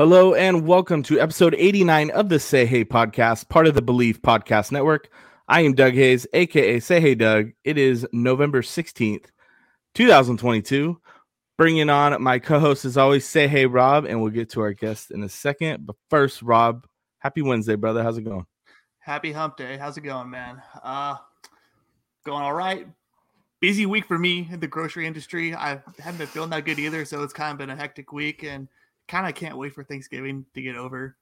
Hello and welcome to episode 89 of the Say Hey podcast, part of the Believe Podcast Network. I am Doug Hayes, aka Say Hey Doug. It is November 16th, 2022. Bringing on my co host, as always, Say Hey Rob, and we'll get to our guest in a second. But first, Rob, happy Wednesday, brother. How's it going? Happy hump day. How's it going, man? Uh, going all right. Busy week for me in the grocery industry. I haven't been feeling that good either, so it's kind of been a hectic week and kind of can't wait for Thanksgiving to get over.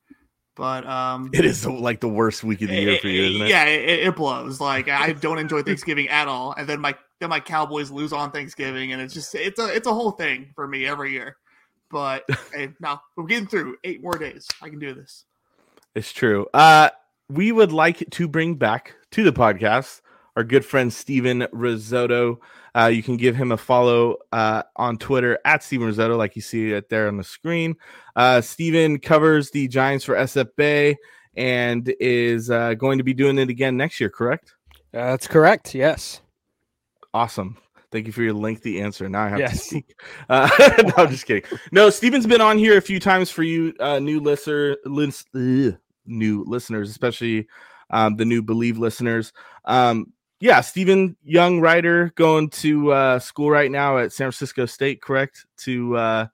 But um, It is like the worst week of the year for you, isn't it? Yeah, it, it blows. Like I don't enjoy Thanksgiving at all, and then my then my Cowboys lose on Thanksgiving, and it's just it's a it's a whole thing for me every year. But hey, now we're getting through eight more days. I can do this. It's true. Uh, we would like to bring back to the podcast our good friend Steven Risotto. Uh, you can give him a follow uh, on Twitter at Steven Risotto, like you see it there on the screen. Uh, Steven covers the Giants for SF Bay and is uh, going to be doing it again next year, correct? That's correct. Yes. Awesome. Thank you for your lengthy answer. Now I have Yes. to speak. Uh, no, I'm just kidding. No, Steven's been on here a few times for you, uh, new listener, lis- ugh, new listeners, especially um, the new Believe listeners. Um, yeah, Stephen young writer, going to uh, school right now at San Francisco State, correct? To uh,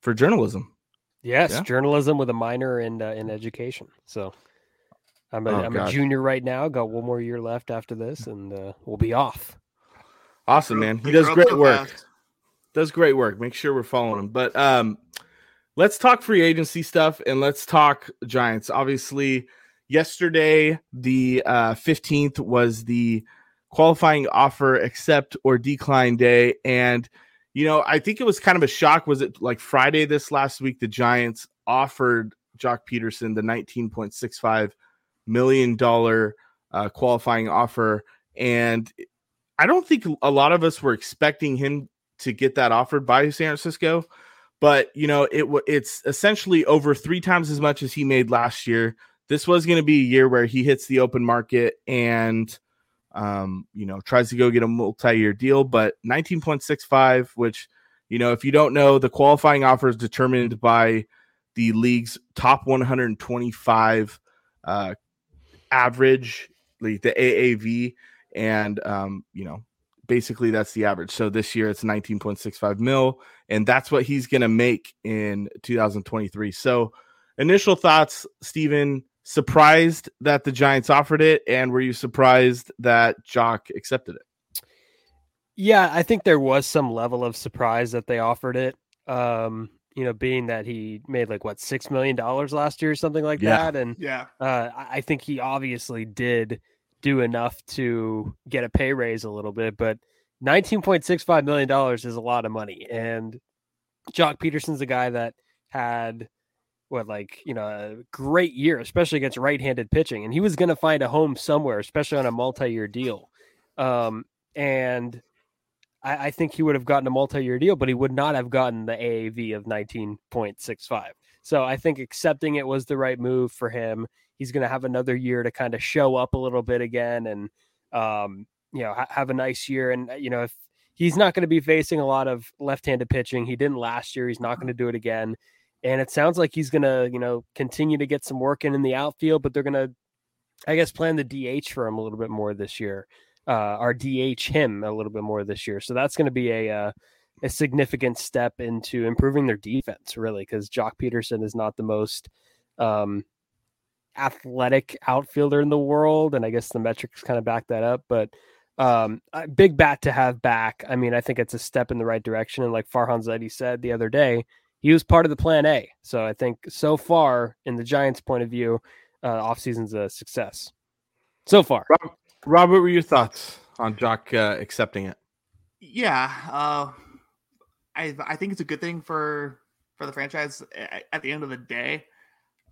for journalism. Yes. Yeah. Journalism with a minor in uh, in education. So I'm a Oh, am a junior right now. Got one more year left after this, and uh, we'll be off. Awesome, man. He does great work. does great work. Make sure we're following him. But um, let's talk free agency stuff and let's talk Giants. Obviously, yesterday the uh, 15th was the qualifying offer accept or decline day, and you know I think it was kind of a shock. Was it like Friday this last week? The Giants offered Joc Pederson the 19.65 million dollar uh, qualifying offer, and I don't think a lot of us were expecting him to get that offered by San Francisco, but you know it it's essentially over three times as much as he made last year. This was going to be a year where he hits the open market and um, you know tries to go get a multi-year deal, but 19.65, which you know if you don't know, the qualifying offer is determined by the league's top 125 uh, average, like the AAV, and um, you know basically that's the average. So this year it's 19.65 mil, and that's what he's going to make in 2023. So, initial thoughts, Steven, surprised that the Giants offered it, and were you surprised that Joc accepted it? Yeah, I think there was some level of surprise that they offered it. Um, you know, being that he made like what six million dollars last year or something like Yeah. that, and Yeah, uh, I I think he obviously did do enough to get a pay raise a little bit, but $19.65 million is a lot of money. And Joc Pederson's a guy that had what, like, you know, a great year, especially against right handed pitching. And he was going to find a home somewhere, especially on a multi year deal. Um, and I, I think he would have gotten a multi year deal, but he would not have gotten the AAV of 19.65. So I think accepting it was the right move for him he's going to have another year to kind of show up a little bit again and um, you know ha- have a nice year and you know if he's not going to be facing a lot of left-handed pitching he didn't last year he's not going to do it again and it sounds like he's going to you know continue to get some work in in the outfield but they're going to i guess plan the dh for him a little bit more this year uh or dh him a little bit more this year so that's going to be a uh, a significant step into improving their defense, really, because Joc Pederson is not the most um, athletic outfielder in the world, and I guess the metrics kind of back that up. But um, big bat to have back. I mean, I think it's a step in the right direction. And like Farhan Zaidi said the other day, he was part of the plan A. So I think so far, in the Giants' point of view, uh, offseason's a success. So far. Robert, Robert, what were your thoughts on Joc uh, accepting it? Yeah, uh, I I think it's a good thing for for the franchise at the end of the day,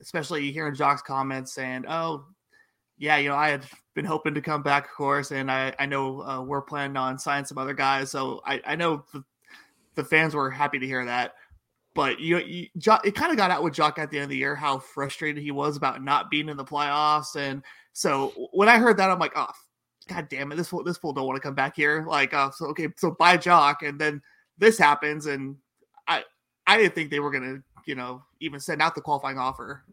especially hearing Joc's comments saying, "Oh, yeah, you know, I had been hoping to come back, of course, and I I know uh, we're planning on signing some other guys, so I I know the, the fans were happy to hear that." But you, you it kind of got out with Joc at the end of the year how frustrated he was about not being in the playoffs, and so when I heard that, I'm like, oh, god damn it, this fool, this fool don't want to come back here. Like, uh, so okay, so buy Joc, and then this happens, and I I didn't think they were gonna, you know, even send out the qualifying offer.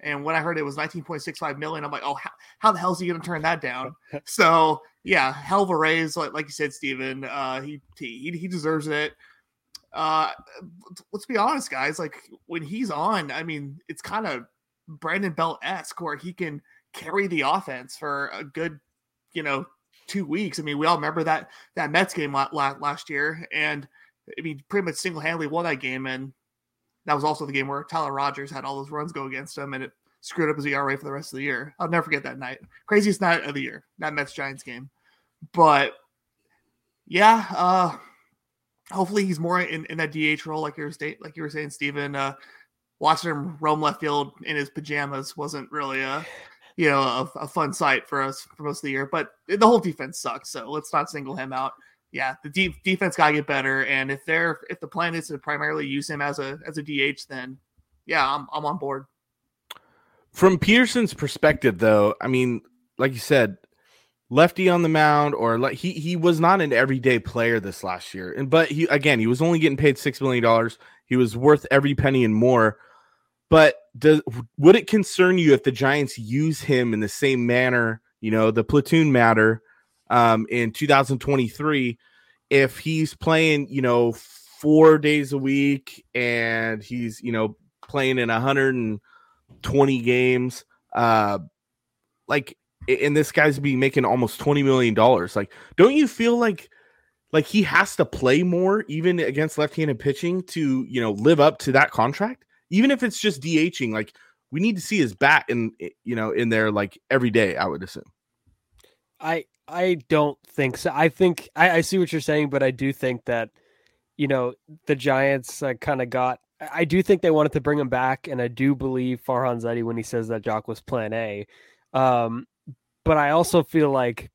And when I heard it was 19.65 million, I'm like, oh, how, how the hell is he going to turn that down? so yeah, hell of a raise, like, like you said, Steven. Uh, he, he he deserves it. Uh, let's be honest, guys. Like when he's on, I mean, it's kind of Brandon Belt esque, where he can carry the offense for a good, you know, two weeks. I mean, we all remember that that Mets game last year, and I mean, pretty much single handedly won that game. And that was also the game where Tyler Rogers had all those runs go against him, and it screwed up his ERA for the rest of the year. I'll never forget that night. Craziest night of the year, that Mets Giants game. But yeah, uh, hopefully he's more in, in that DH role, like you were state, like you were saying, Stephen. Uh, watching him roam left field in his pajamas wasn't really a you know a, a fun sight for us for most of the year. But the whole defense sucks, so let's not single him out yeah, the defense got to get better. And if they're if the plan is to primarily use him as a as a DH, then yeah, I'm I'm on board. From Pederson's perspective, though, I mean, like you said, lefty on the mound, or he he was not an everyday player this last year. And but he again, he was only getting paid six million dollars. He was worth every penny and more. But does would it concern you if the Giants use him in the same manner? You know, the platoon matter um, in 2023 if he's playing, you know, four days a week and he's, you know, playing in 120 games, uh, like, and this guy's be making almost 20 million dollars. Like, don't you feel like, like he has to play more even against left-handed pitching to, you know, live up to that contract? Even if it's just DHing, like we need to see his bat in, you know, in there like every day. I would assume. I I don't think so. I think I, I see what you're saying, but I do think that you know the Giants uh, kind of got. I do think they wanted to bring him back, and I do believe Farhan Zaidi when he says that Joc was Plan A. Um, but I also feel like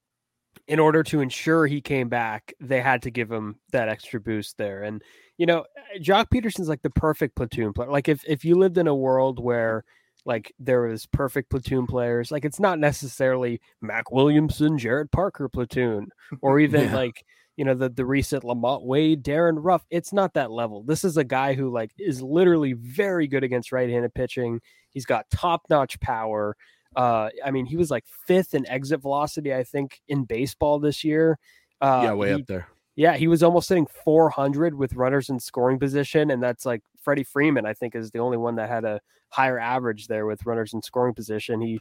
in order to ensure he came back, they had to give him that extra boost there. And you know, Joc Pederson's like the perfect platoon player. Like if if you lived in a world where like there was perfect platoon players. Like it's not necessarily Mac Williamson, Jarrett Parker platoon, or even yeah. like you know the the recent LaMonte Wade, Darin Ruf. It's not that level. This is a guy who like is literally very good against right-handed pitching. He's got top-notch power. Uh, I mean, he was like fifth in exit velocity, I think, in baseball this year. Uh, yeah, way he, up there. Yeah, he was almost hitting 400 with runners in scoring position, and that's like Freddie Freeman. I think is the only one that had a higher average there with runners in scoring position. He,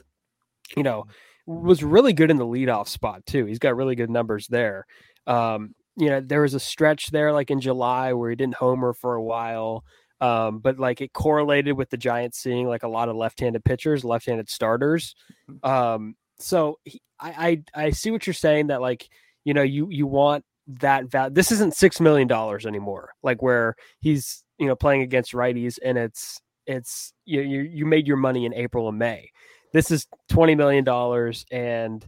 you know, was really good in the leadoff spot too. He's got really good numbers there. Um, you know, there was a stretch there like in July where he didn't homer for a while. Um, but like it correlated with the Giants seeing like a lot of left-handed pitchers, left-handed starters. Mm-hmm. Um, so he, I, I I see what you're saying that like you know you you want that value. This isn't six million dollars anymore. Like where he's you know playing against righties and it's it's you you you made your money in April and May. This is twenty million dollars and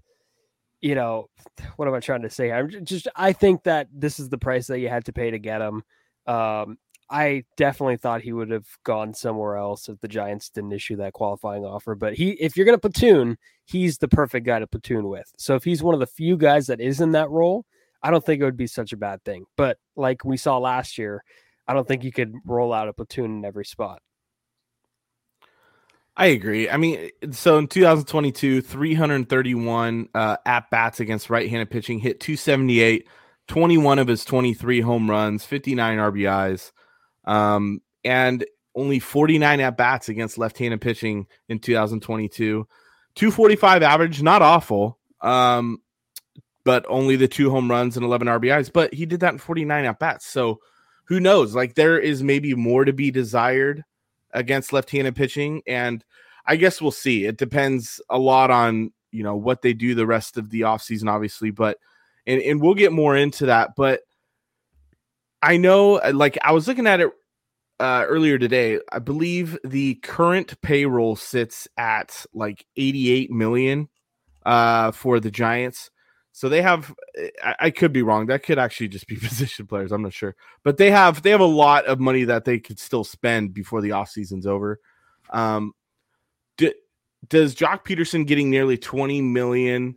you know what am I trying to say? I'm just I think that this is the price that you had to pay to get him. Um, I definitely thought he would have gone somewhere else if the Giants didn't issue that qualifying offer. But he, if you're going to platoon, he's the perfect guy to platoon with. So if he's one of the few guys that is in that role, I don't think it would be such a bad thing. But like we saw last year, I don't think you could roll out a platoon in every spot. I agree. I mean, so in 2022, 331 uh, at bats against right handed pitching, hit 278, 21 of his 23 home runs, 59 RBIs, um, and only 49 at bats against left handed pitching in 2022. 245 average, not awful, um, but only the two home runs and 11 RBIs. But he did that in 49 at bats. So who knows? Like there is maybe more to be desired against left handed pitching. And I guess we'll see. It depends a lot on, you know, what they do the rest of the offseason, obviously. But, and, and we'll get more into that. But I know, like, I was looking at it uh, earlier today. I believe the current payroll sits at like 88 million uh, for the Giants. So they have I, I, could be wrong. That could actually just be position players. I'm not sure. But they have they have a lot of money that they could still spend before the off season's over. Um do, does Joc Pederson getting nearly 20 million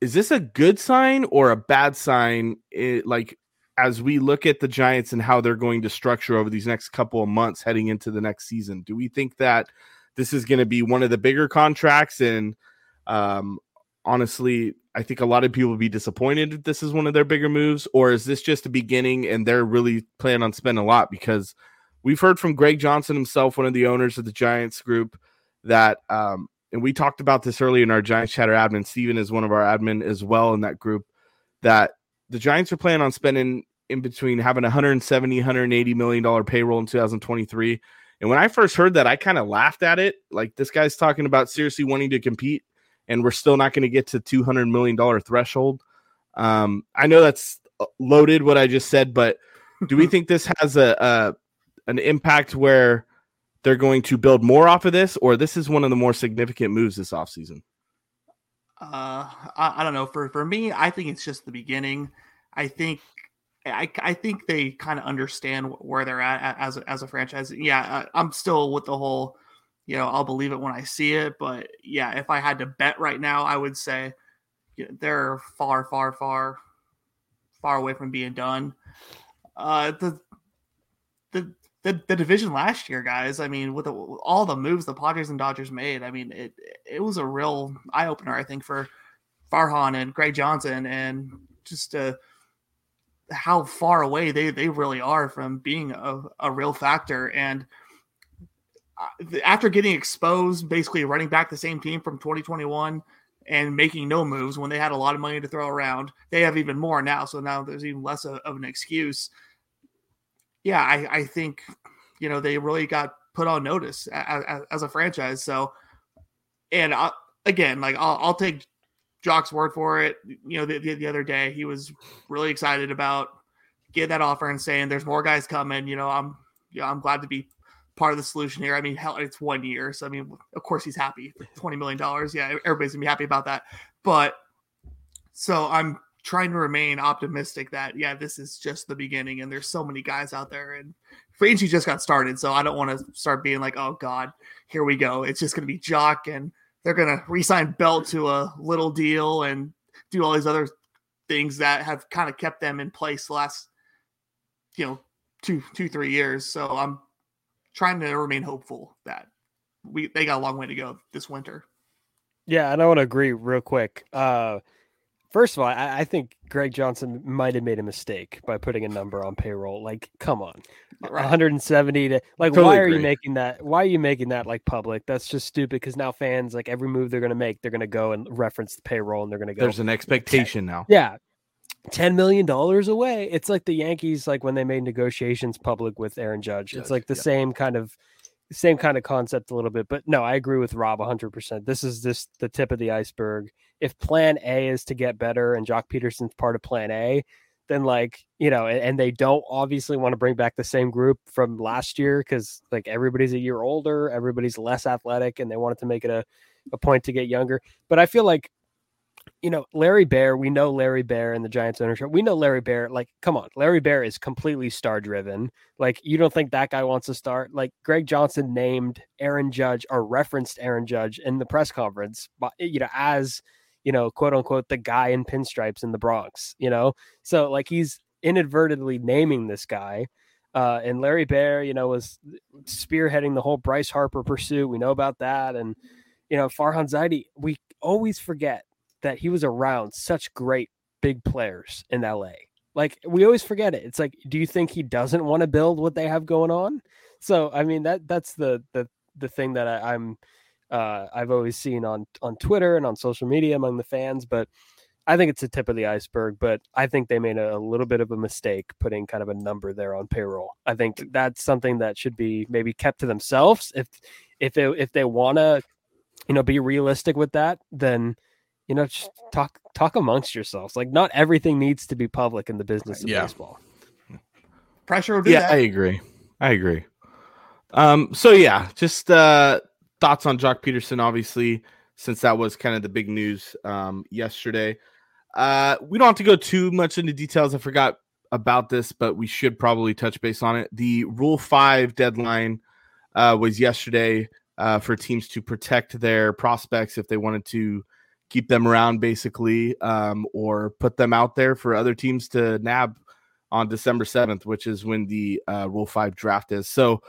is this a good sign or a bad sign it, like as we look at the Giants and how they're going to structure over these next couple of months heading into the next season, do we think that this is going to be one of the bigger contracts? And um, honestly, I think a lot of people will be disappointed if this is one of their bigger moves, or is this just a beginning and they're really planning on spending a lot? Because we've heard from Greg Johnson himself, one of the owners of the Giants group, that um, and we talked about this earlier in our Giants chatter admin. Steven is one of our admin as well in that group. That the Giants are planning on spending in between having 170, 180 million dollar payroll in 2023. And when I first heard that, I kind of laughed at it. Like this guy's talking about seriously wanting to compete, and we're still not going to get to 200 million dollar threshold. Um, I know that's uh, loaded what I just said, but do we think this has a, a an impact where they're going to build more off of this, or this is one of the more significant moves this offseason? Uh, I, I don't know. For for me, I think it's just the beginning. I think I, I think they kind of understand where they're at as a, as a franchise. Yeah, I'm still with the whole, you know, I'll believe it when I see it. But yeah, if I had to bet right now, I would say you know, they're far, far, far, far away from being done. Uh, the the the, the division last year, guys. I mean, with, the, with all the moves the Padres and Dodgers made, I mean, it it was a real eye opener, I think, for Farhan and Greg Johnson, and just uh, how far away they they really are from being a, a real factor. And uh, after getting exposed, basically running back the same team from 2021 and making no moves when they had a lot of money to throw around, they have even more now. So now there's even less of, of an excuse yeah, I, I think you know they really got put on notice as, as a franchise. So, and I, again, like I'll, I'll take Joc's word for it. You know, the, the, the other day he was really excited about getting that offer and saying there's more guys coming. You know, I'm yeah, I'm glad to be part of the solution here. I mean, hell, it's one year, so I mean, of course he's happy. Twenty million dollars, yeah, everybody's gonna be happy about that. But so I'm trying to remain optimistic that yeah, this is just the beginning, and there's so many guys out there, and agency just got started, so I don't want to start being like, oh god, here we go. It's just going to be Joc, and they're going to resign Belt to a little deal and do all these other things that have kind of kept them in place the last, you know, two, two, three years. So I'm trying to remain hopeful that we they got a long way to go this winter. Yeah, and I want to agree real quick. Uh, First of all, I, I, think Greg Johnson might have made a mistake by putting a number on payroll. Like, come on, right. 170 to like. Totally why are agree. you making that? Why are you making that like public? That's just stupid. Because now fans, like every move they're going to make, they're going to go and reference the payroll, and they're going to go. There's an expectation 10, now. Yeah, ten million dollars away. It's like the Yankees, like when they made negotiations public with Aaron Judge. Judge it's like the yeah. same kind of same kind of concept a little bit. But no, I agree with Rob 100%. This is just the tip of the iceberg. If plan A is to get better and Joc Pederson's part of plan A, then like, you know, and, and they don't obviously want to bring back the same group from last year because like everybody's a year older, everybody's less athletic, and they wanted to make it a, a point to get younger. But I feel like you know, Larry Baer, we know Larry Baer and the Giants ownership. We know Larry Baer, like, come on, Larry Baer is completely star driven. Like, you don't think that guy wants to start? Like, Greg Johnson named Aaron Judge or referenced Aaron Judge in the press conference, but you know, as, you know, quote unquote, the guy in pinstripes in the Bronx, you know? So, like, he's inadvertently naming this guy. Uh, and Larry Baer, you know, was spearheading the whole Bryce Harper pursuit. We know about that. And, you know, Farhan Zaidi, we always forget that he was around such great big players in LA. Like we always forget it. It's like, do you think he doesn't want to build what they have going on? So I mean that that's the the the thing that I, I'm uh, I've always seen on on Twitter and on social media among the fans, but I think it's the tip of the iceberg. But I think they made a, a little bit of a mistake putting kind of a number there on payroll. I think that's something that should be maybe kept to themselves. If if they, if they want to, you know, be realistic with that, then you know, just talk talk amongst yourselves. Like not everything needs to be public in the business of Yeah. baseball. Pressure will do yeah, that. I agree. I agree. Um, so yeah, just uh thoughts on Joc Pederson, obviously, since that was kind of the big news um yesterday. Uh we don't have to go too much into details. I forgot about this, but we should probably touch base on it. The rule five deadline uh was yesterday uh for teams to protect their prospects if they wanted to keep them around basically um or put them out there for other teams to nab on December 7th, which is when the uh, Rule 5 draft is. So,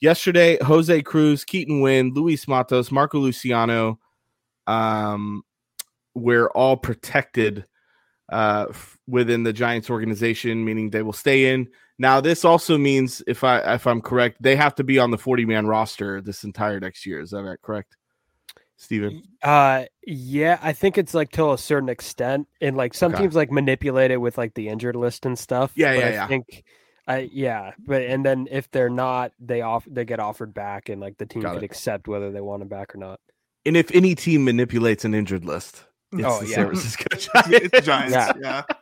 yesterday, Jose Cruz, Keaton Winn, Luis Matos, Marco Luciano um, were all protected uh, f- within the Giants organization, meaning they will stay in. Now, this also means, if I if I'm correct, they have to be on the 40 man roster this entire next year. Is that correct, Steven? Uh, yeah, I think it's like till a certain extent, and like some Okay. teams like manipulate it with like the injured list and stuff. Yeah, but yeah, I yeah. think, I yeah, but and then if they're not, they off they get offered back, and like the team Got can it. accept whether they want them back or not. And if any team manipulates an injured list, it's Oh, the yeah. San Francisco Giants. the Giants. Yeah. yeah.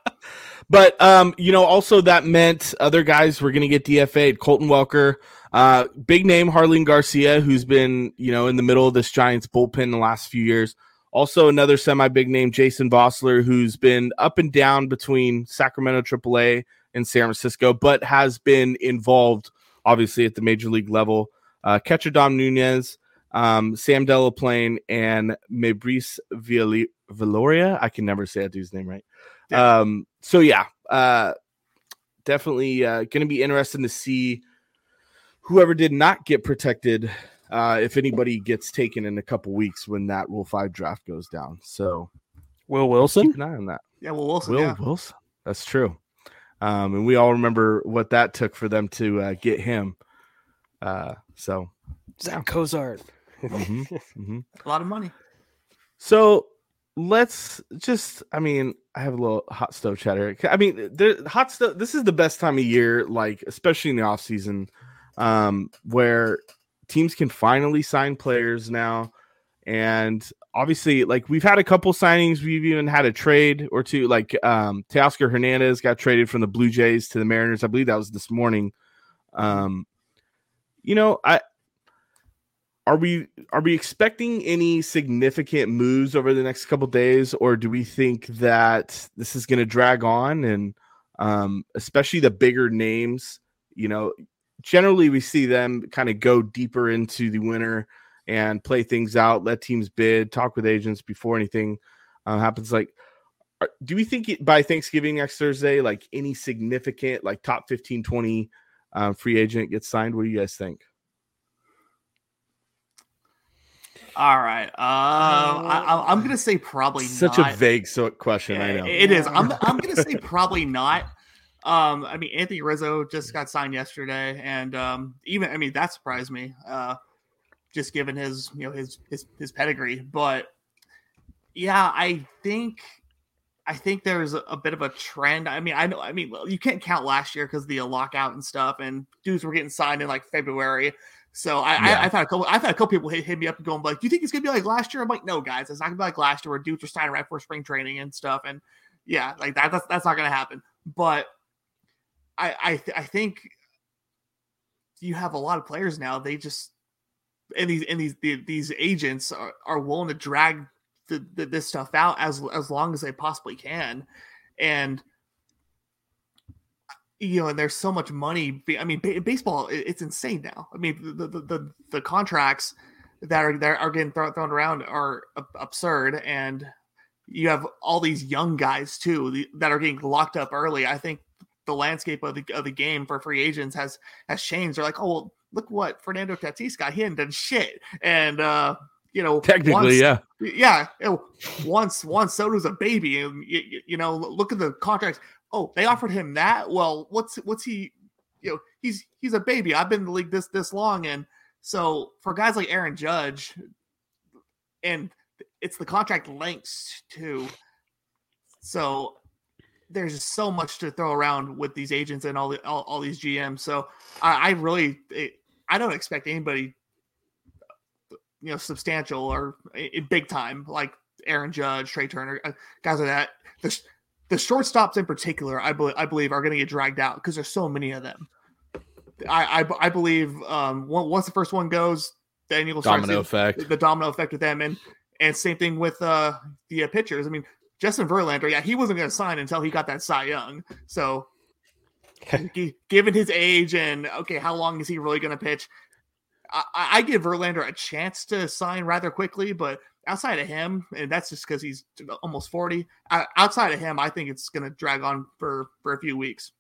But um, you know, also that meant other guys were going to get DFA'd. Colton Welker, uh, big name Jarlin Garcia, who's been you know in the middle of this Giants bullpen the last few years. Also, another semi big name, Jason Vosler, who's been up and down between Sacramento AAA and San Francisco, but has been involved obviously at the major league level. Uh, catcher Dom Nunez, um, Sam Delaplane, and Mabrice Villi- Villoria. I can never say that dude's name right. Yeah. Um, so yeah, uh, definitely uh, going to be interesting to see whoever did not get protected, uh, if anybody gets taken in a couple weeks when that Rule Five draft goes down. So Will Wilson, keep an eye on that. Yeah, Will Wilson. Will yeah. Wilson, that's true. Um, and we all remember what that took for them to uh, get him. Uh, so Zach Cozart. mhm, mhm. A lot of money. So let's just I mean, I have a little hot stove chatter. I mean, the hot stove this is the best time of year, like especially in the off season, um, where teams can finally sign players now. And obviously, like we've had a couple signings, we've even had a trade or two. Like um Teoscar Hernandez got traded from the Blue Jays to the Mariners. I believe that was this morning. Um, you know, I are we are we expecting any significant moves over the next couple days or do we think that this is going to drag on and um especially the bigger names you know generally we see them kind of go deeper into the winter and play things out let teams bid talk with agents before anything uh, happens like are- do we think it, by thanksgiving next thursday like any significant like top 15 20 uh, free agent gets signed what do you guys think All right. Uh, I, I- I'm gonna say probably Such not. a vague so question. I know. It is. I'm I'm gonna say probably not. Um, I mean, Anthony Rizzo just got signed yesterday, and um, even I mean that surprised me. Uh, just given his you know his his his pedigree, but yeah, I think I think there's a, bit of a trend. I mean, I know. I mean, well, you can't count last year because the lockout and stuff, and dudes were getting signed in like February. So I, Yeah. I, I've had a couple. I've had a couple people hit, hit me up and going like, "Do you think it's gonna be like last year?" I'm like, "No, guys, it's not gonna be like last year where dudes were signing right for spring training and stuff." And yeah, like that. That's that's not gonna happen. But I I th- I think you have a lot of players now. They just and these and these the, these agents are, are willing to drag the, the, this stuff out as as long as they possibly can, and you know, and there's so much money. I mean, ba- baseball it's insane now. I mean, the the the, the contracts that are that are getting thrown, thrown around are absurd, and you have all these young guys too that are getting locked up early. I think the landscape of the of the game for free agents has has changed. They're like, oh well, look what Fernando Tatis got. He hadn't done shit, and uh, you know, Technically, once- yeah. yeah. you know, once once Soto's a baby, and you, you know, look at the contracts. oh, they offered him that. Well, what's what's he? You know, he's he's a baby. I've been in the league this this long, and so for guys like Aaron Judge, and it's the contract lengths too. So there's just so much to throw around with these agents and all the all, all these GMs. So I, I really it, I don't expect anybody you know substantial or big time like Aaron Judge, Trea Turner, uh, guys like that. The, the shortstops in particular, I, be, I believe, are going to get dragged out because there's so many of them. I I, I believe um, once the first one goes, then you'll start domino effect, the, the, domino effect with them, and and same thing with uh, the uh, pitchers. I mean, Justin Verlander, yeah, he wasn't going to sign until he got that Cy Young. So, given his age and okay, how long is he really going to pitch? I, I give Verlander a chance to sign rather quickly, but outside of him, and that's just because he's almost 40, outside of him, I think it's going to drag on for, for a few weeks.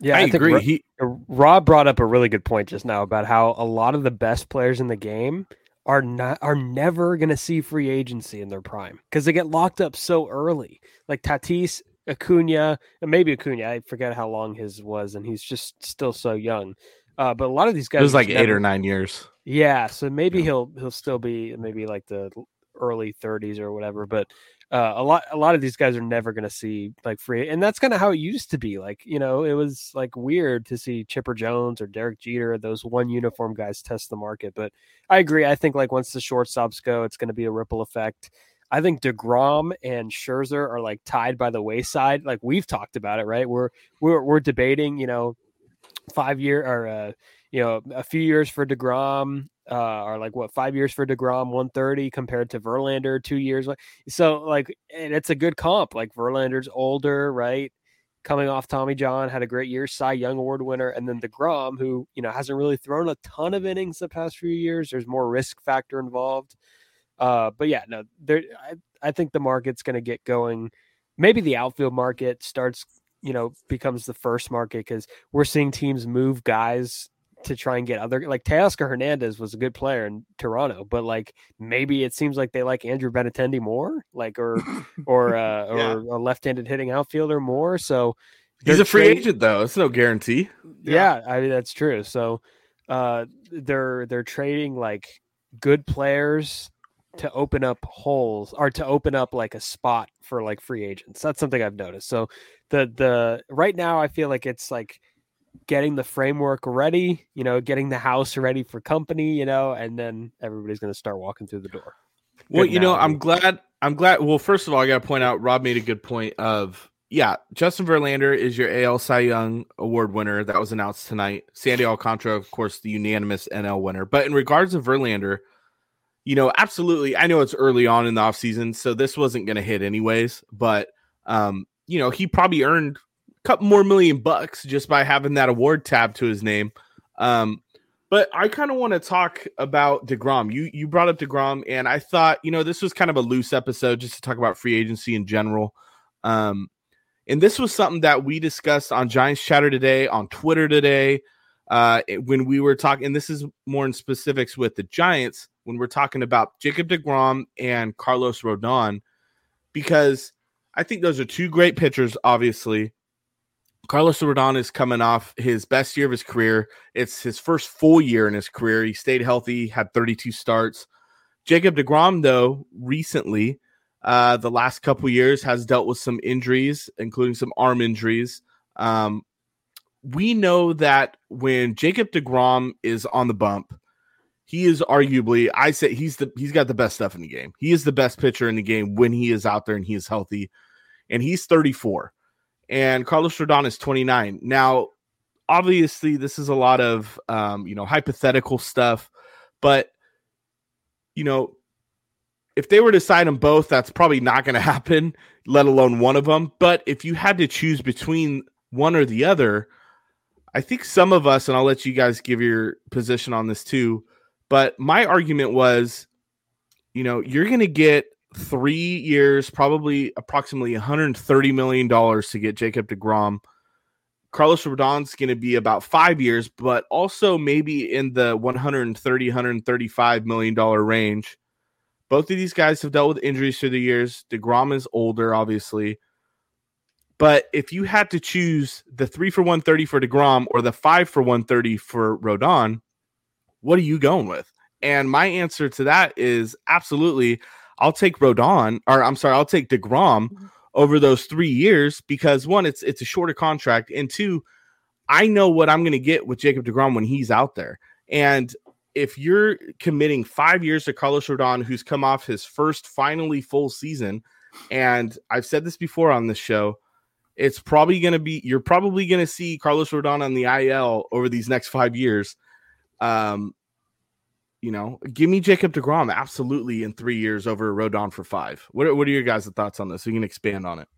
Yeah, I, I agree. he, uh, Rob brought up a really good point just now about how a lot of the best players in the game are not are never going to see free agency in their prime because they get locked up so early. Like Tatis, Acuna, and maybe Acuna. I forget how long his was, and he's just still so young. Uh, but a lot of these guys, it was like never, eight or nine years. Yeah, so maybe yeah. he'll he'll still be maybe like the early 30s or whatever. But uh, a lot a lot of these guys are never going to see like free, and that's kind of how it used to be. Like you know, it was like weird to see Chipper Jones or Derek Jeter, those one uniform guys, test the market. But I agree. I think like once the shortstops go, it's going to be a ripple effect. I think Degrom and Scherzer are like tied by the wayside. Like we've talked about it, right? We're we're we're debating, you know, five year or uh, you know a few years for Degrom, uh, or like what five years for Degrom, one thirty compared to Verlander, two years. So like, and it's a good comp. Like Verlander's older, right? Coming off Tommy John, had a great year, Cy Young Award winner, and then Degrom, who you know hasn't really thrown a ton of innings the past few years. There's more risk factor involved. Uh, but yeah, no, there. I, I think the market's going to get going. Maybe the outfield market starts, you know, becomes the first market because we're seeing teams move guys to try and get other like Teoscar Hernandez was a good player in Toronto, but like maybe it seems like they like Andrew Benintendi more, like or or uh, yeah. or a left-handed hitting outfielder more. So he's a free agent though. It's no guarantee. Yeah. yeah, I mean that's true. So uh, they're they're trading like good players to open up holes or to open up like a spot for like free agents. That's something I've noticed. So the the right now I feel like it's like getting the framework ready, you know, getting the house ready for company, you know, and then everybody's going to start walking through the door. Well, you know, I'm glad. I'm glad. Well, first of all, I got to point out Rob made a good point of yeah, Justin Verlander is your AL Cy Young Award winner that was announced tonight. Sandy Alcantara, of course, the unanimous NL winner. But in regards to Verlander, you know, absolutely. I know it's early on in the offseason, so this wasn't going to hit anyways. But um, you know, he probably earned a couple more million bucks just by having that award tab to his name. Um, but I kind of want to talk about Degrom. You you brought up Degrom, and I thought you know this was kind of a loose episode just to talk about free agency in general. Um, and this was something that we discussed on Giants Chatter today, on Twitter today, uh, when we were talking. And this is more in specifics with the Giants when we're talking about Jacob Degrom and Carlos Rodon, because I think those are two great pitchers, obviously. Carlos Rodon is coming off his best year of his career. It's his first full year in his career. He stayed healthy, had 32 starts. Jacob DeGrom, though, recently, uh, the last couple years, has dealt with some injuries, including some arm injuries. Um, we know that when Jacob DeGrom is on the bump, he is arguably, I say he's the he's got the best stuff in the game. He is the best pitcher in the game when he is out there and he is healthy. And he's 34 and Carlos Rodon is 29. Now, obviously, this is a lot of um, you know hypothetical stuff, but you know, if they were to sign them both, that's probably not going to happen. Let alone one of them. But if you had to choose between one or the other, I think some of us, and I'll let you guys give your position on this too. But my argument was, you know, you're going to get three years, probably approximately 130 million dollars to get Jacob Degrom. Carlos Rodon's going to be about five years, but also maybe in the 130, 135 million dollar range. Both of these guys have dealt with injuries through the years. Degrom is older, obviously, But if you had to choose the three for 130 for DeGrom or the five for 130 for Rodon, what are you going with? And my answer to that is absolutely I'll take Rodon, or I'm sorry, I'll take DeGrom Mm-hmm. over those three years because one, it's it's a shorter contract, and two, I know what I'm going to get with Jacob DeGrom when he's out there. And if you're committing five years to Carlos Rodon, who's come off his first finally full season, and I've said this before on this show, it's probably going to be you're probably going to see Carlos Rodon on the IL over these next five years. Um, you know, give me Jacob Degrom absolutely in three years over Rodon for five. What are, what are your guys' thoughts on this? We can expand on it.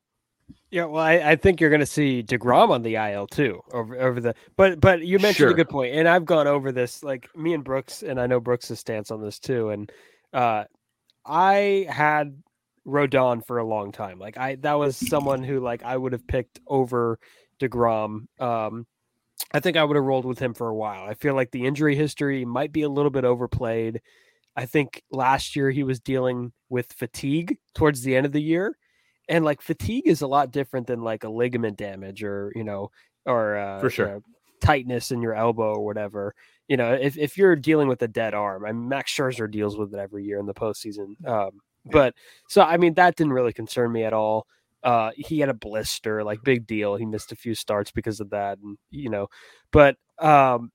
Yeah, well, I, I think you're going to see Degrom on the IL too over over the. But but you mentioned Sure. a good point, and I've gone over this like me and Brooks, and I know Brooks' stance on this too. And uh, I had Rodon for a long time. Like I that was someone who like I would have picked over Degrom. Um, I think I would have rolled with him for a while. I feel like the injury history might be a little bit overplayed. I think last year he was dealing with fatigue towards the end of the year. And like fatigue is a lot different than like a ligament damage or, you know, or uh, For sure. you know, tightness in your elbow or whatever. You know, if, if you're dealing with a dead arm, I mean, Max Scherzer deals with it every year in the postseason. Um, but so, I mean, that didn't really concern me at all. Uh, he had a blister, like big deal. He missed a few starts because of that, and you know, but um,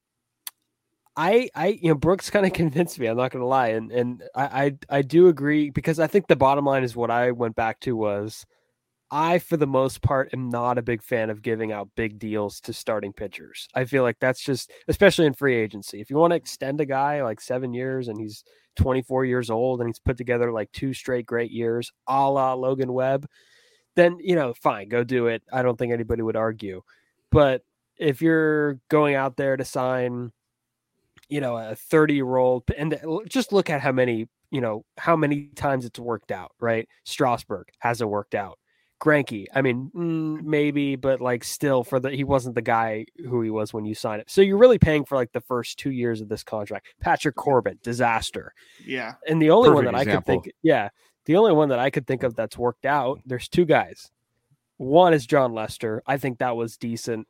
I, I, you know, Brooks kind of convinced me. I'm not going to lie, and and I, I, I do agree because I think the bottom line is what I went back to was, I for the most part am not a big fan of giving out big deals to starting pitchers. I feel like that's just, especially in free agency, if you want to extend a guy like seven years and he's 24 years old and he's put together like two straight great years, a la Logan Webb, then you know, fine, go do it. I don't think anybody would argue, but if you're going out there to sign you know a 30 year old and just look at how many you know how many times it's worked out right strasburg hasn't worked out Greinke, I mean, mm, maybe, but like still, for the he wasn't the guy who he was when you signed it. So you're really paying for like the first two years of this contract. Patrick Corbin, disaster. Yeah. And the only one Perfect that I could think, yeah, the only one that I could think of that's worked out. There's two guys. One is Jon Lester. I think that was decent,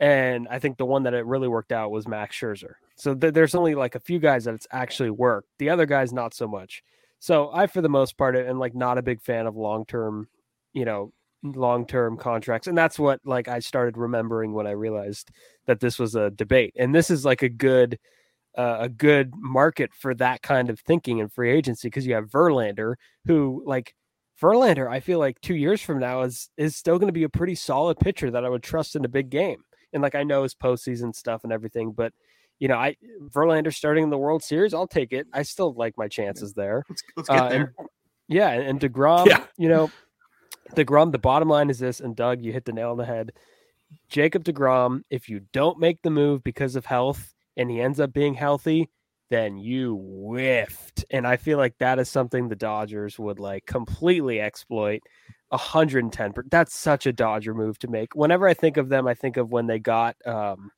and I think the one that it really worked out was Max Scherzer. So th- there's only like a few guys that it's actually worked. The other guys not so much. So I, for the most part, am like not a big fan of long term, you know, long term contracts, and that's what like I started remembering when I realized that this was a debate, and this is like a good uh, a good market for that kind of thinking in free agency because you have Verlander, who like Verlander, I feel like two years from now is is still going to be a pretty solid pitcher that I would trust in a big game. And like I know his postseason stuff and everything, but you know, I Verlander starting in the World Series, I'll take it. I still like my chances there. Let's let's get Uh, and- Yeah, and, and Degrom, Yeah. you know, Degrom. The bottom line is this, and Doug, you hit the nail on the head. Jacob Degrom, if you don't make the move because of health, and he ends up being healthy, then you whiffed. And I feel like that is something the Dodgers would like completely exploit. 110. per- That's such a Dodger move to make. Whenever I think of them, I think of when they got um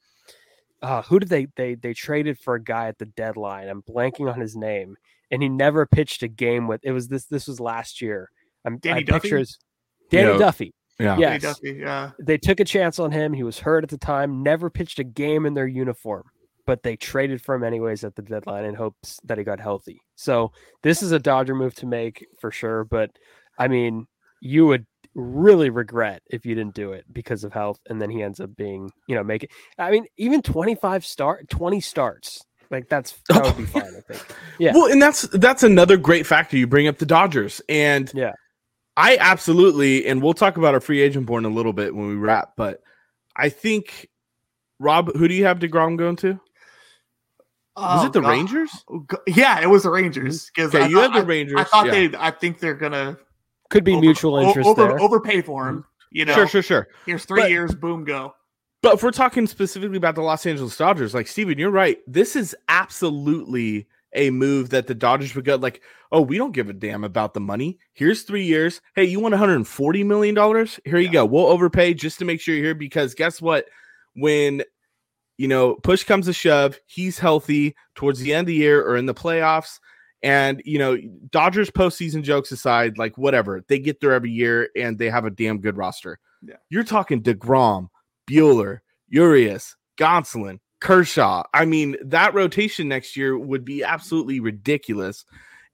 uh who did they they they traded for a guy at the deadline. I'm blanking on his name. And he never pitched a game with it was this this was last year. I'm Danny I Duffy? picture his- Danny Yeah. Duffy. Yeah. Yeah. Hey, yes. Duffy, yeah. They took a chance on him. He was hurt at the time, never pitched a game in their uniform, but they traded for him anyways at the deadline in hopes that he got healthy. So this is a Dodger move to make for sure. But I mean, you would really regret if you didn't do it because of health, and then he ends up being, you know, make it. I mean, even twenty five start, twenty starts, like that's that would be fine. I think. Yeah. Well, and that's that's another great factor. You bring up the Dodgers, and Yeah. I absolutely, and we'll talk about our free agent board in a little bit when we wrap. But I think Rob, who do you have Degrom going to? Was Oh, it the God. Rangers? Oh, Yeah, it was the Rangers. Mm-hmm. Because Okay, I you thought- have the Rangers. I thought yeah. they. I think they're gonna Could be over- mutual o- interest over, there. overpay for him. You know, Sure, sure, sure. here's three But- years, boom, go. But if we're talking specifically about the Los Angeles Dodgers, like Steven, you're right. This is absolutely a move that the Dodgers would go like, oh, we don't give a damn about the money. Here's three years. Hey, you want 140 million dollars? Here you go. We'll overpay just to make sure you're here because guess what? When you know push comes to shove, he's healthy towards the end of the year or in the playoffs. And you know, Dodgers postseason jokes aside, like whatever, they get there every year and they have a damn good roster. Yeah. You're talking DeGrom, Buehler, Urias, Gonsolin, Kershaw. I mean, that rotation next year would be absolutely ridiculous.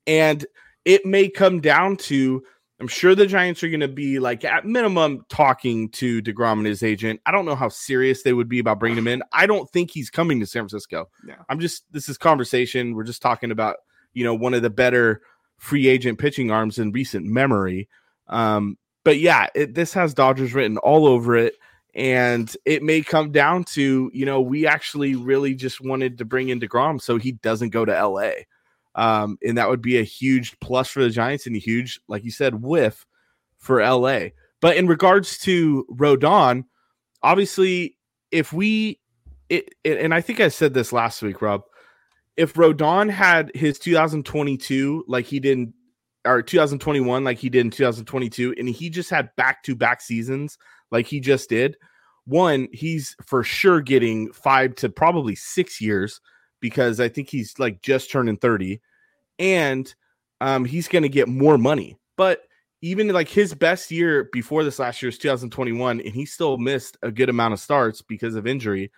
And it may come down to I'm sure the Giants are going to be like at minimum talking to deGrom and his agent. I don't know how serious they would be about bringing him in. I don't think he's coming to San Francisco. Yeah. I'm just this is conversation. We're just talking about, you know, one of the better free agent pitching arms in recent memory. Um, but yeah, it, this has Dodgers written all over it. And it may come down to, you know, we actually really just wanted to bring in deGrom so he doesn't go to LA. Um, and that would be a huge plus for the Giants and a huge, like you said, whiff for LA. But in regards to Rodon, obviously, if we, it, and I think I said this last week, Rob, if Rodon had his 2022 like he did, in, or 2021 like he did in 2022, and he just had back to back seasons like he just did, one, he's for sure getting five to probably six years because I think he's like just turning 30 and um, he's going to get more money. But even like his best year before this last year is 2021, and he still missed a good amount of starts because of injury.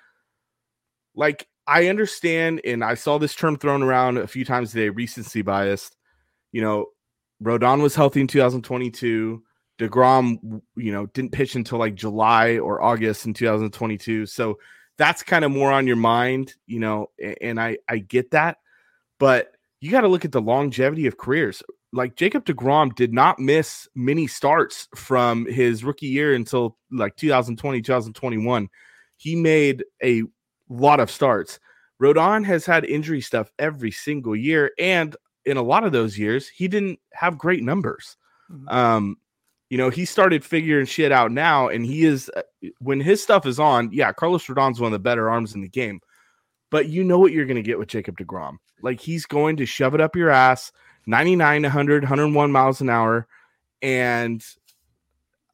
Like, I understand, and I saw this term thrown around a few times today recency biased. You know, Rodon was healthy in 2022. deGrom, you know, didn't pitch until like July or August in 2022. So that's kind of more on your mind, you know, and I I get that, but you got to look at the longevity of careers. Like Jacob deGrom did not miss many starts from his rookie year until like 2020, 2021. He made a lot of starts. Rodon has had injury stuff every single year, and in a lot of those years, he didn't have great numbers. Mm-hmm. Um, you know, he started figuring shit out now, and he is uh, when his stuff is on. Yeah, Carlos Rodon's one of the better arms in the game, but you know what you're going to get with Jacob deGrom. Like he's going to shove it up your ass, 99, 100, 101 miles an hour, and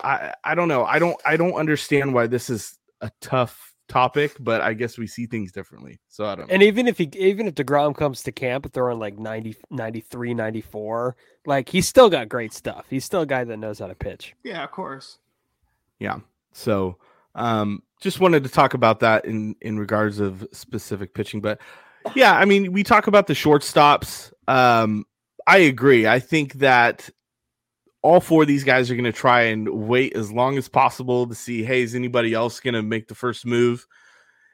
I I don't know. I don't I don't understand why this is a tough topic, but I guess we see things differently. So I don't know. And even if he even if deGrom comes to camp throwing like 90 93 94, like he's still got great stuff. He's still a guy that knows how to pitch. Yeah, of course. Yeah. So um just wanted to talk about that in in regards of specific pitching, but yeah, I mean, we talk about the shortstops. Um I agree. I think that all four of these guys are going to try and wait as long as possible to see, hey, is anybody else going to make the first move?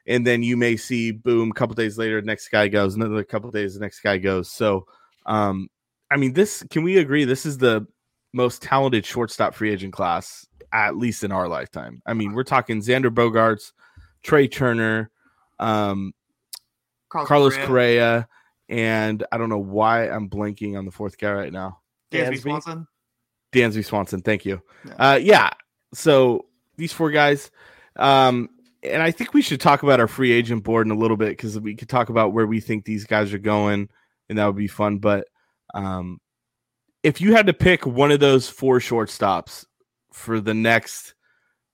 And then you may see, boom, a couple days later, the next guy goes. Another couple days, the next guy goes. So, um, I mean, this can we agree? This is the most talented shortstop free agent class, at least in our lifetime. I mean, we're talking Xander Bogaerts, Trea Turner, um, Carlos, Carlos Correa, Correa, and I don't know why I'm blanking on the fourth guy right now. Dansby Dansby. Swanson. Dansby Swanson. Thank you. Yeah. Uh, yeah. So these four guys, um, and I think we should talk about our free agent board in a little bit because we could talk about where we think these guys are going, and that would be fun. But um, if you had to pick one of those four shortstops for the next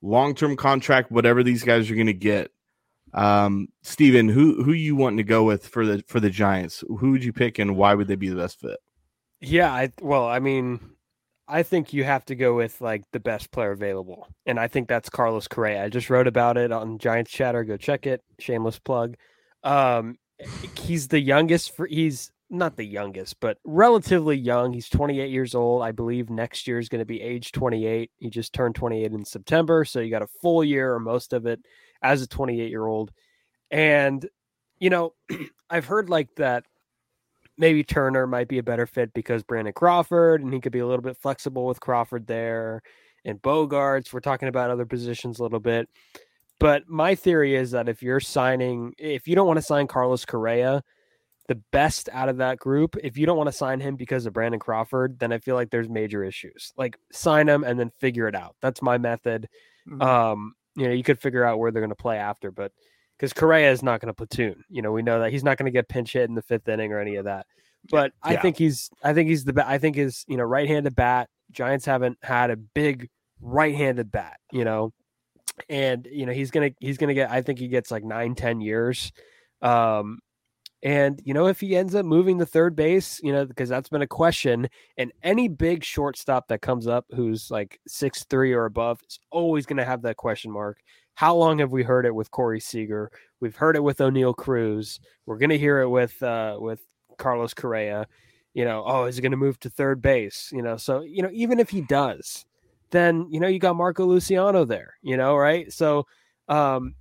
long-term contract, whatever these guys are going to get, um, Steven, who who you wanting to go with for the for the Giants? Who would you pick, and why would they be the best fit? Yeah, I well, I mean, I think you have to go with like the best player available, and I think that's Carlos Correa. I just wrote about it on Giants Chatter. Go check it. Shameless plug. Um, he's the youngest for he's not the youngest, but relatively young. He's 28 years old. I believe next year is going to be age 28. He just turned 28 in September, so you got a full year or most of it as a 28 year old. And you know, I've heard like that maybe Turner might be a better fit because Brandon Crawford and he could be a little bit flexible with Crawford there and Bogaerts. We're talking about other positions a little bit. But my theory is that if you're signing, if you don't want to sign Carlos Correa, the best out of that group, if you don't want to sign him because of Brandon Crawford, then I feel like there's major issues. Like sign him and then figure it out. That's my method. Mhm. Um, you know, you could figure out where they're going to play after, but because Correa is not going to platoon, you know, we know that he's not going to get pinch hit in the fifth inning or any of that. But I think he's, I think he's the, I think his, you know, right-handed bat. Giants haven't had a big right-handed bat, you know, and you know he's gonna, he's gonna get. I think he gets like nine, ten years. Um, And, you know, if he ends up moving to third base, you know, because that's been a question, and any big shortstop that comes up who's like six three or above is always going to have that question mark. How long have we heard it with Corey Seager? We've heard it with Oneil Cruz. We're going to hear it with, uh, with Carlos Correa. You know, oh, is he going to move to third base? You know, so, you know, even if he does, then, you know, you got Marco Luciano there, you know, right? So, um,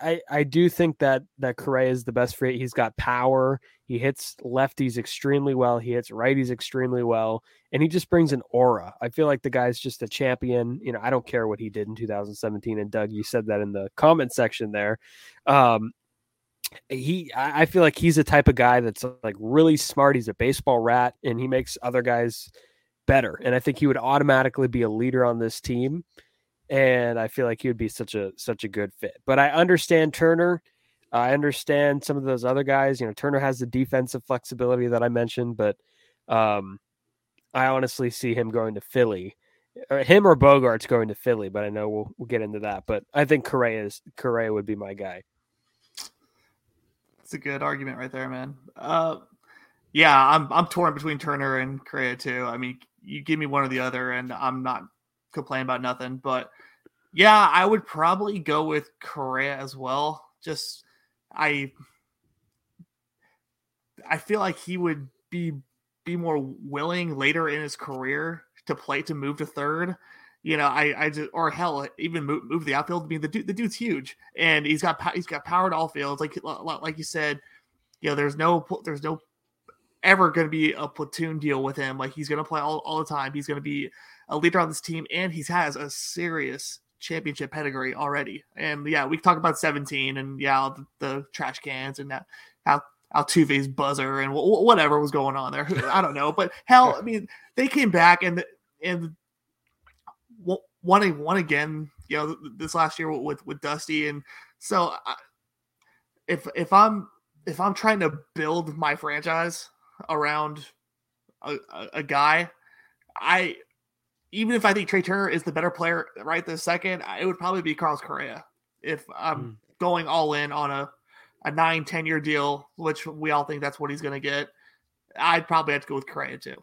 I, I do think that that Correa is the best free. He's got power. He hits lefties extremely well. He hits righties extremely well, and he just brings an aura. I feel like the guy's just a champion. You know, I don't care what he did in 2017. And Doug, you said that in the comment section there. Um, he, I feel like he's the type of guy that's like really smart. He's a baseball rat, and he makes other guys better. And I think he would automatically be a leader on this team and I feel like he would be such a such a good fit. But I understand Turner. I understand some of those other guys. You know, Turner has the defensive flexibility that I mentioned, but um, I honestly see him going to Philly, him or Bogaerts going to Philly. But I know we'll we'll get into that. But I think Correa is Correa would be my guy. It's a good argument right there, man. Uh, yeah, I'm I'm torn between Turner and Correa too. I mean, you give me one or the other, and I'm not complain about nothing. But yeah, I would probably go with Correa as well. Just I I feel like he would be be more willing later in his career to play to move to third. You know, I I just or hell even move, move the outfield. I mean, the dude, the dude's huge and he's got he's got power to all fields. Like like you said, you know, there's no there's no ever going to be a platoon deal with him. Like he's going to play all, all the time. He's going to be a leader on this team, and he has a serious championship pedigree already. And yeah, we talk about 17 and yeah, the, the trash cans and that how Altuve's buzzer and w- whatever was going on there. I don't know, but hell, I mean, they came back and and won one again. You know, this last year with with Dusty, and so I, if if I'm if I'm trying to build my franchise around a, a, a guy, I even if I think Trea Turner is the better player right this second, it would probably be Carlos Correa. If I'm mm. going all in on a, a nine, 10 year deal, which we all think that's what he's going to get, I'd probably have to go with Correa too.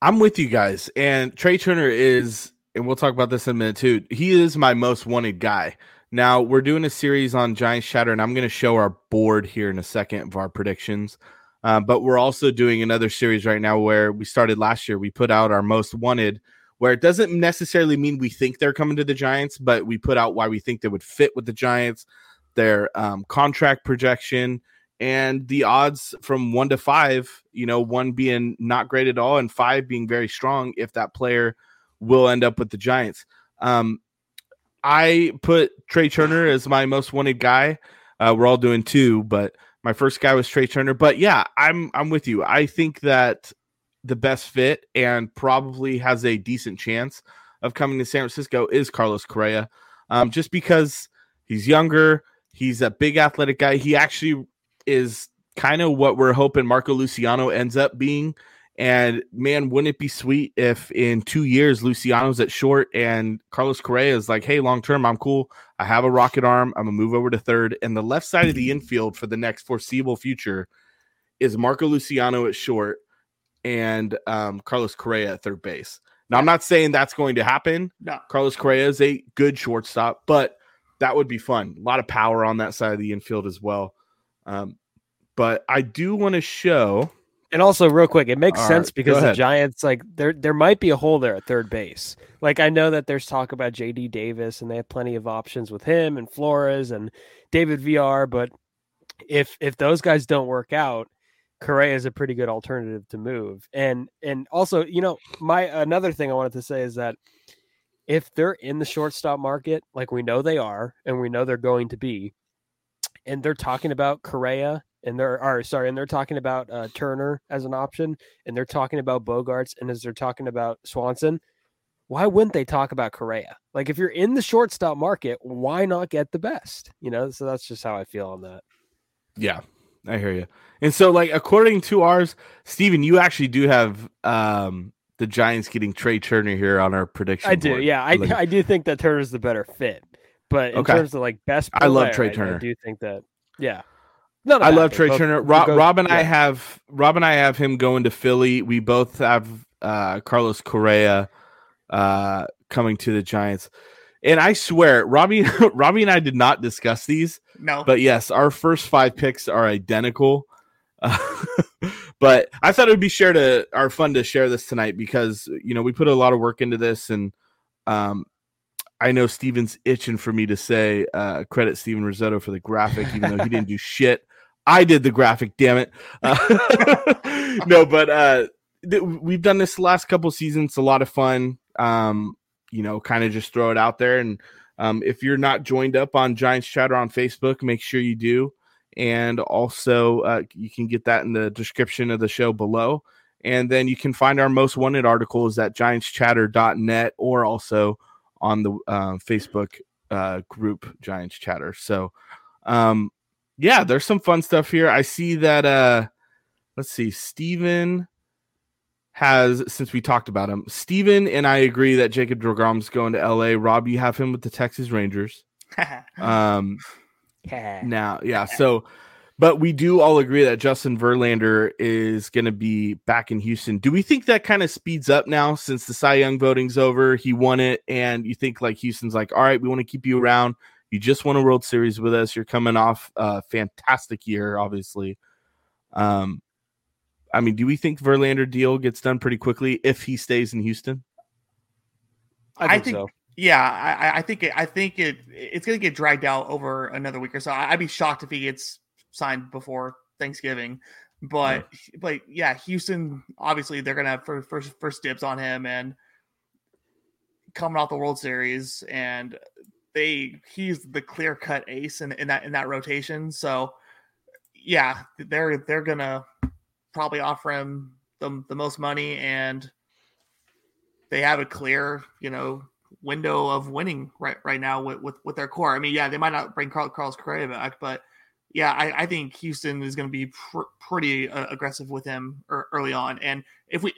I'm with you guys. And Trea Turner is, and we'll talk about this in a minute too, he is my most wanted guy. Now, we're doing a series on Giants Chatter, and I'm going to show our board here in a second of our predictions. Uh, but we're also doing another series right now where we started last year. We put out our most wanted, where it doesn't necessarily mean we think they're coming to the Giants, but we put out why we think they would fit with the Giants, their um, contract projection, and the odds from one to five. You know, one being not great at all, and five being very strong if that player will end up with the Giants. Um, I put Trea Turner as my most wanted guy. Uh, we're all doing two, but my first guy was Trea Turner, but yeah, I'm I'm with you. I think that the best fit and probably has a decent chance of coming to San Francisco is Carlos Correa, um, just because he's younger, he's a big athletic guy. He actually is kind of what we're hoping Marco Luciano ends up being. And man, wouldn't it be sweet if in two years Luciano's at short and Carlos Correa is like, hey, long term, I'm cool. I have a rocket arm. I'm gonna move over to third. And the left side of the infield for the next foreseeable future is Marco Luciano at short and um, Carlos Correa at third base. Now, I'm not saying that's going to happen. No. Carlos Correa is a good shortstop, but that would be fun. A lot of power on that side of the infield as well. Um, but I do want to show and also, real quick, it makes All sense right, because the Giants, like, there there might be a hole there at third base. Like, I know that there's talk about JD Davis, and they have plenty of options with him and Flores and David Villar. But if if those guys don't work out, Correa is a pretty good alternative to move. And and also, you know, my another thing I wanted to say is that if they're in the shortstop market, like we know they are, and we know they're going to be, and they're talking about Correa and they're are sorry, and they're talking about uh, Turner as an option, and they're talking about Bogaerts, and as they're talking about Swanson, why wouldn't they talk about Correa? Like if you're in the shortstop market, why not get the best? You know, so that's just how I feel on that. Yeah, I hear you. And so, like according to ours, Steven, you actually do have um the Giants getting Trea Turner here on our prediction. I do, board. yeah. I, I do think that Turner's the better fit, but in okay. terms of like best, player, I love Trea Turner. I, I do think that, yeah. Not a I bad love Trea Turner. Rob, go- Rob and I have Rob and I have him going to Philly. We both have uh, Carlos Correa uh, coming to the Giants. And I swear, Robbie, Robbie and I did not discuss these, No, but yes, our first five picks are identical. Uh, but I thought it would be share to our fun to share this tonight because you know we put a lot of work into this, and um, I know Steven's itching for me to say uh, credit Steven Risotto for the graphic, even though he didn't do shit. I did the graphic, damn it. Uh, no, but uh, th- we've done this the last couple seasons. It's a lot of fun. Um, you know, kind of just throw it out there. And um, if you're not joined up on Giants Chatter on Facebook, make sure you do. And also, uh, you can get that in the description of the show below. And then you can find our most wanted articles at giantschatter.net or also on the uh, Facebook uh, group Giants Chatter. So, um, yeah, there's some fun stuff here. I see that. Uh, let's see, Steven has since we talked about him. Steven and I agree that Jacob deGrom's going to LA. Rob, you have him with the Texas Rangers. Um, Yeah. now, yeah. So, but we do all agree that Justin Verlander is going to be back in Houston. Do we think that kind of speeds up now since the Cy Young voting's over? He won it, and you think like Houston's like, all right, we want to keep you around. You just won a World Series with us. You're coming off a fantastic year, obviously. Um, I mean, do we think Verlander deal gets done pretty quickly if he stays in Houston? I I think, think- so. yeah, I, I- I think it, I think it it's gonna get dragged out over another week or so. I- I'd be shocked if he gets signed before Thanksgiving. But but yeah, Houston obviously they're gonna have first first, first dibs on him and coming off the World Series and they he's the clear cut ace in, in that in that rotation. So yeah, they're they're gonna probably offer him the, the most money and they have a clear, you know, window of winning right right now with with, with their core. I mean, yeah, they might not bring Carl, Carlos Correa back, but yeah, I, I think Houston is going to be pr- pretty uh, aggressive with him er, early on. And if we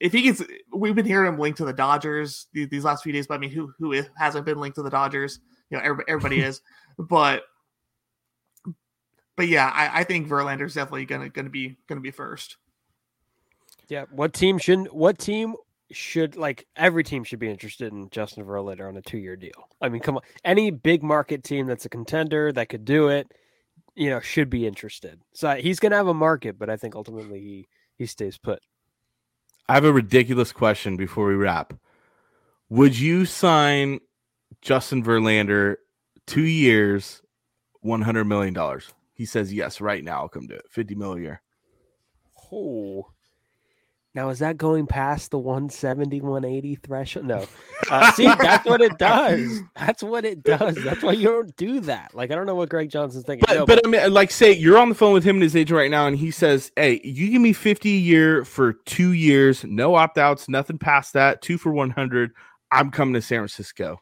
if he gets, we've been hearing him linked to the Dodgers these, these last few days. But I mean, who who is- hasn't been linked to the Dodgers? You know, everybody, everybody is, but. But yeah, I, I think Verlander's definitely gonna gonna be gonna be first. Yeah. What team shouldn't? What team should like every team should be interested in Justin Verlander on a two-year deal? I mean, come on, any big market team that's a contender that could do it, you know, should be interested. So he's gonna have a market, but I think ultimately he he stays put. I have a ridiculous question before we wrap. Would you sign Justin Verlander two years, one hundred million dollars? He says yes right now. I'll come do it. Fifty mil a year. Oh. Now is that going past the 170, 180 threshold? No. Uh, see, that's what it does. That's what it does. That's why you don't do that. Like I don't know what Greg Johnson's thinking. But, No, but I mean, like, say you're on the phone with him and his agent right now, and he says, "Hey, you give me fifty a year for two years, no opt outs, nothing past that, two for one hundred. I'm coming to San Francisco."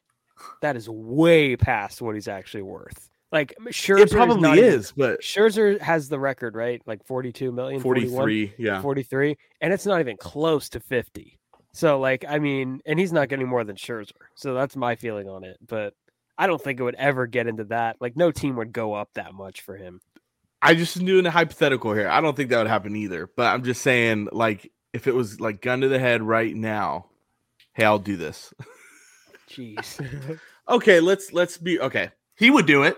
that is way past what he's actually worth. Like Scherzer It probably not even- is, but Scherzer has the record, right? Like 42 million, 41, forty-three, yeah. 43, and it's not even close to 50. So, like, I mean, and he's not getting more than Scherzer. So that's my feeling on it. But I don't think it would ever get into that. Like, no team would go up that much for him. I just doing a hypothetical here. I don't think that would happen either, but I'm just saying, like, if it was like gun to the head right now, hey, I'll do this. Jeez. okay, let's let's be okay. He would do it.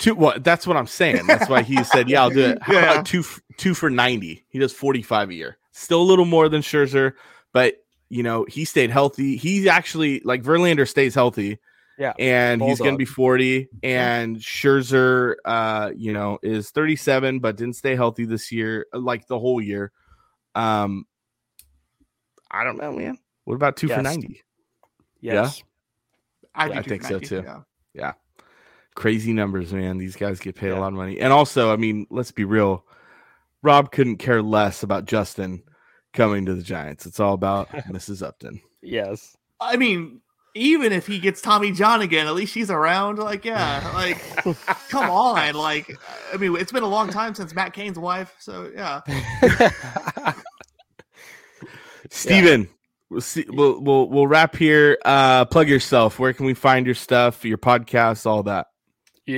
Two what? That's what I'm saying. That's why he said, "Yeah, I'll do it." How Yeah. about two two for ninety? He does forty five a year. Still a little more than Scherzer, but you know he stayed healthy. He's actually like Verlander stays healthy. Yeah, and he's going to be forty. And Scherzer, uh, you know, is thirty seven, but didn't stay healthy this year, like the whole year. Um, I don't know, man. What about two for ninety? yes. I, Yeah, I think so, 290, too. yeah. Crazy numbers, man. These guys get paid a lot of money. And also, I mean, let's be real. Rob couldn't care less about Justin coming to the Giants. It's all about Mrs. Upton. Yes. I mean, even if he gets Tommy John again, at least she's around. Like, yeah, like, come on. Like, I mean, it's been a long time since Matt Cain's wife. So, yeah. Steven, we'll see we'll we'll we'll wrap here. Uh plug yourself. Where can we find your stuff, your podcasts, all that?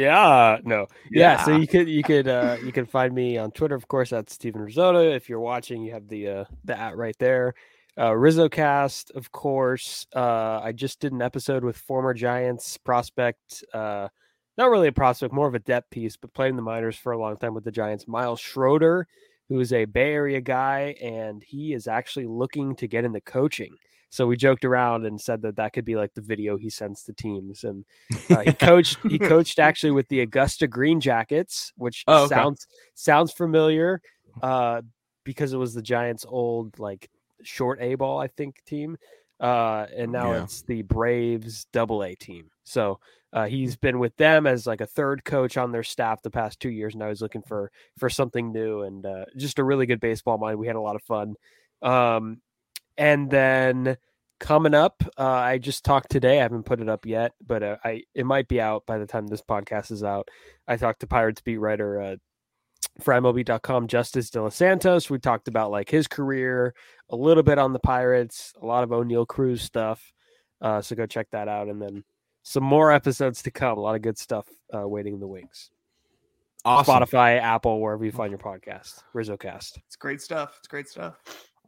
Yeah, no, yeah. Yeah. So you could you could uh you can find me on Twitter, of course, at Steven Risotto. If you're watching, you have the uh the at right there. Uh RizzoCast, of course. Uh I just did an episode with former Giants prospect, uh not really a prospect, more of a depth piece, but played in the minors for a long time with the Giants, Miles Schroeder, who is a Bay Area guy, and he is actually looking to get into coaching. So we joked around and said that that could be like the video he sends to teams. And uh, he coached he coached actually with the Augusta Green Jackets, which Oh, okay. sounds sounds familiar uh, because it was the Giants' old like short A ball, I think, team. Uh, and now Yeah. it's the Braves double A team. So uh, he's been with them as like a third coach on their staff the past two years. And I was looking for for something new and uh, just a really good baseball mind. We had a lot of fun. Um, and then coming up, uh, I just talked today. I haven't put it up yet, but uh, I it might be out by the time this podcast is out. I talked to Pirates beat writer uh, for MLB.com, Justice delos Santos. We talked about like his career, a little bit on the Pirates, a lot of Oneil Cruz stuff. Uh, so go check that out, and then some more episodes to come. A lot of good stuff uh, waiting in the wings. Awesome. Spotify, Apple, wherever you find your podcast. RizzoCast. It's great stuff. It's great stuff.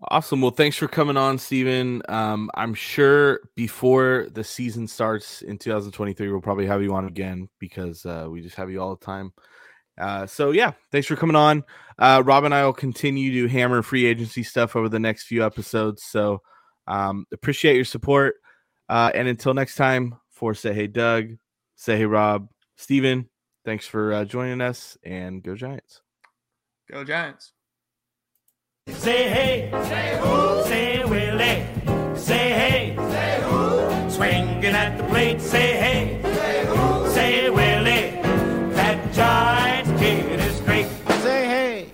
Awesome. Well, thanks for coming on, Steven. Um, I'm sure before the season starts in 2023, we'll probably have you on again because uh, we just have you all the time. Uh, so yeah, thanks for coming on. Uh, Rob and I will continue to hammer free agency stuff over the next few episodes. So um, appreciate your support. Uh, and until next time, for say hey Doug, say hey Rob, Steven, thanks for uh, joining us, and go Giants. Go Giants. Say hey, say who, say Willie, eh. say hey, say who, swinging at the plate, say hey, say who, say Willie, eh. that Giants kid is great. Say hey.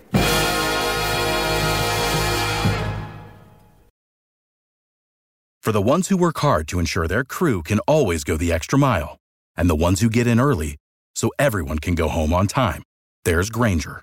For the ones who work hard to ensure their crew can always go the extra mile, and the ones who get in early so everyone can go home on time, there's Grainger,